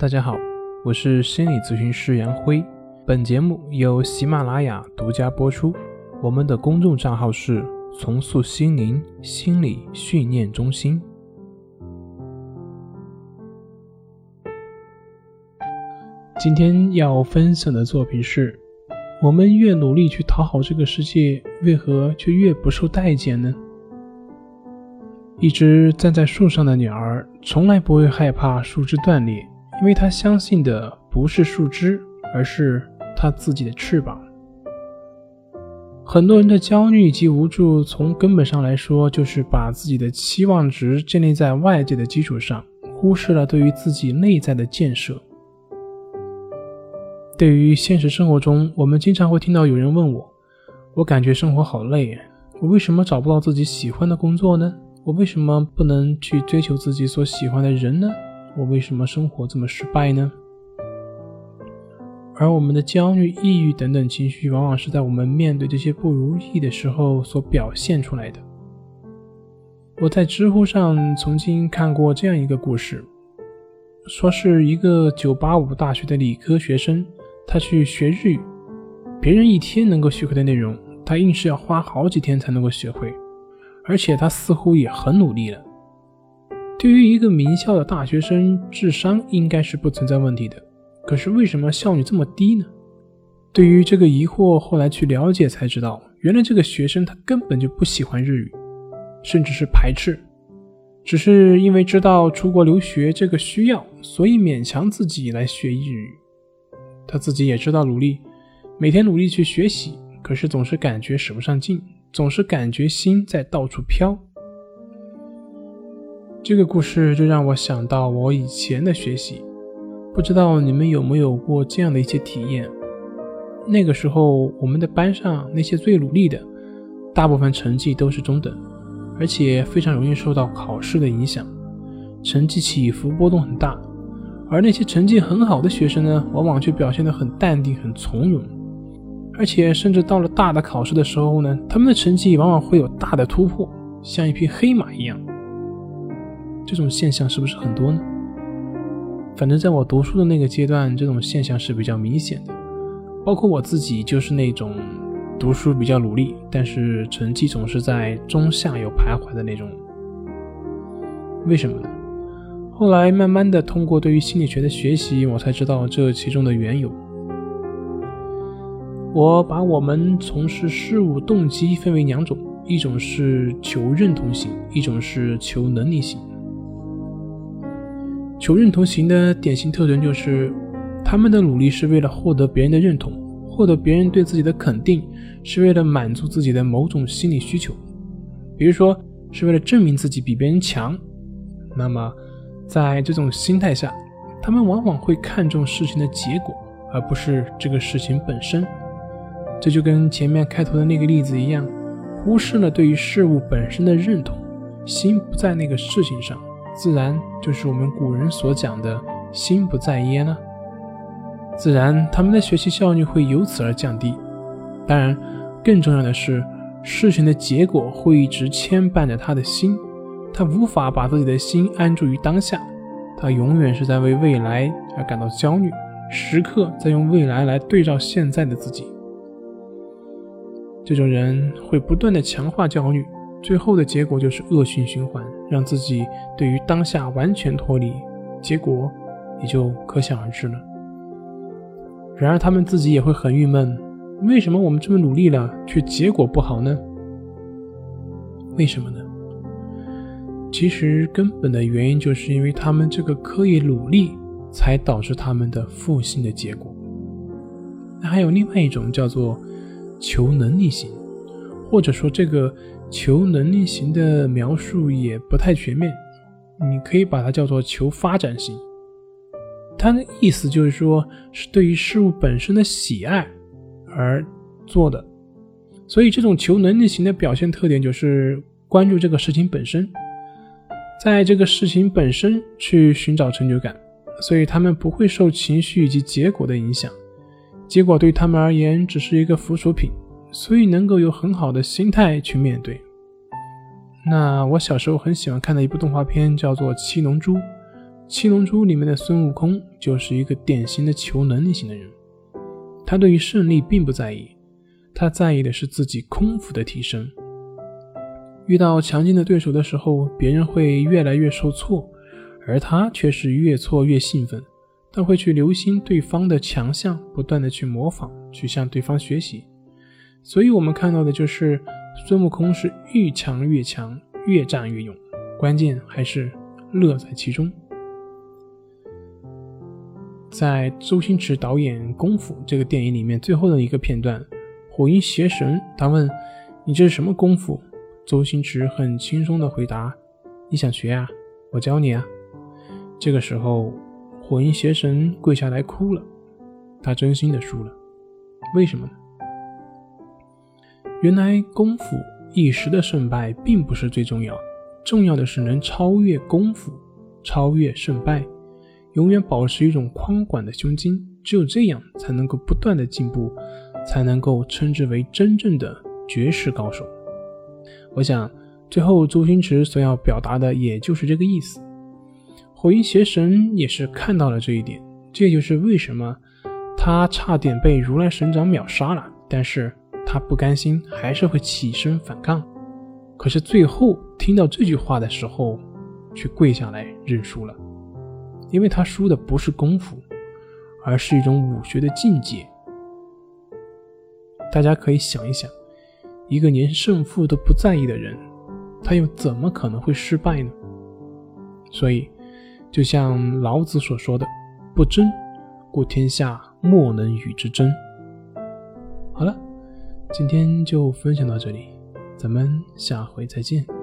大家好，我是心理咨询师杨辉。本节目由喜马拉雅独家播出。我们的公众账号是“重塑心灵心理训练中心”。今天要分享的作品是：我们越努力去讨好这个世界，为何却越不受待见呢？一只站在树上的鸟儿，从来不会害怕树枝断裂，因为他相信的不是树枝，而是他自己的翅膀。很多人的焦虑以及无助，从根本上来说，就是把自己的期望值建立在外界的基础上，忽视了对于自己内在的建设。对于现实生活中，我们经常会听到有人问我：“我感觉生活好累，我为什么找不到自己喜欢的工作呢？”我为什么不能去追求自己所喜欢的人呢？我为什么生活这么失败呢？而我们的焦虑、抑郁等等情绪，往往是在我们面对这些不如意的时候所表现出来的。我在知乎上曾经看过这样一个故事，说是一个985大学的理科学生，他去学日语，别人一天能够学会的内容，他硬是要花好几天才能够学会。而且他似乎也很努力了。对于一个名校的大学生，智商应该是不存在问题的。可是为什么效率这么低呢？对于这个疑惑，后来去了解才知道，原来这个学生他根本就不喜欢日语，甚至是排斥，只是因为知道出国留学这个需要，所以勉强自己来学日语。他自己也知道努力，每天努力去学习，可是总是感觉使不上劲。总是感觉心在到处飘，这个故事就让我想到我以前的学习。不知道你们有没有过这样的一些体验？那个时候，我们的班上那些最努力的，大部分成绩都是中等，而且非常容易受到考试的影响，成绩起伏波动很大。而那些成绩很好的学生呢，往往却表现得很淡定、很从容。而且，甚至到了大的考试的时候呢，他们的成绩往往会有大的突破，像一匹黑马一样。这种现象是不是很多呢？反正在我读书的那个阶段，这种现象是比较明显的。包括我自己，就是那种读书比较努力，但是成绩总是在中下游徘徊的那种。为什么呢？后来慢慢的通过对于心理学的学习，我才知道这其中的缘由。我把我们从事事物动机分为两种，一种是求认同型，一种是求能力型。求认同型的典型特征就是，他们的努力是为了获得别人的认同，获得别人对自己的肯定，是为了满足自己的某种心理需求，比如说是为了证明自己比别人强。那么，在这种心态下，他们往往会看重事情的结果，而不是这个事情本身。这就跟前面开头的那个例子一样，忽视了对于事物本身的认同，心不在那个事情上，自然就是我们古人所讲的“心不在焉”了。自然，他们的学习效率会由此而降低。当然，更重要的是，事情的结果会一直牵绊着他的心，他无法把自己的心安住于当下，他永远是在为未来而感到焦虑，时刻在用未来来对照现在的自己。这种人会不断的强化焦虑，最后的结果就是恶性循环，让自己对于当下完全脱离，结果也就可想而知了。然而他们自己也会很郁闷，为什么我们这么努力了，却结果不好呢？为什么呢？其实根本的原因就是因为他们这个刻意努力，才导致他们的负性的结果。那还有另外一种叫做。求能力型，或者说这个求能力型的描述也不太全面，你可以把它叫做求发展型。它的意思就是说，是对于事物本身的喜爱而做的。所以这种求能力型的表现特点就是关注这个事情本身，在这个事情本身去寻找成就感，所以他们不会受情绪以及结果的影响。结果对他们而言只是一个附属品，所以能够有很好的心态去面对。那我小时候很喜欢看的一部动画片叫做《七龙珠》，七龙珠里面的孙悟空就是一个典型的求能力型的人，他对于胜利并不在意，他在意的是自己功夫的提升。遇到强劲的对手的时候，别人会越来越受挫，而他却是越挫越兴奋。他会去留心对方的强项，不断的去模仿，去向对方学习。所以，我们看到的就是孙悟空是越强越强，越战越勇，关键还是乐在其中。在周星驰导演《功夫》这个电影里面，最后的一个片段，火云邪神他问：“你这是什么功夫？”周星驰很轻松的回答：“你想学啊？我教你啊。”这个时候，火云邪神跪下来哭了，他真心的输了。为什么呢？原来功夫一时的胜败并不是最重要，重要的是能超越功夫，超越胜败，永远保持一种宽广的胸襟。只有这样，才能够不断的进步，才能够称之为真正的绝世高手。我想，最后周星驰所要表达的也就是这个意思。火云邪神也是看到了这一点，这就是为什么他差点被如来神掌秒杀了，但是他不甘心，还是会起身反抗。可是最后听到这句话的时候，却跪下来认输了，因为他输的不是功夫，而是一种武学的境界。大家可以想一想。一个连胜负都不在意的人，他又怎么可能会失败呢？所以，就像老子所说的：“不争，故天下莫能与之争。”好了，今天就分享到这里，咱们下回再见。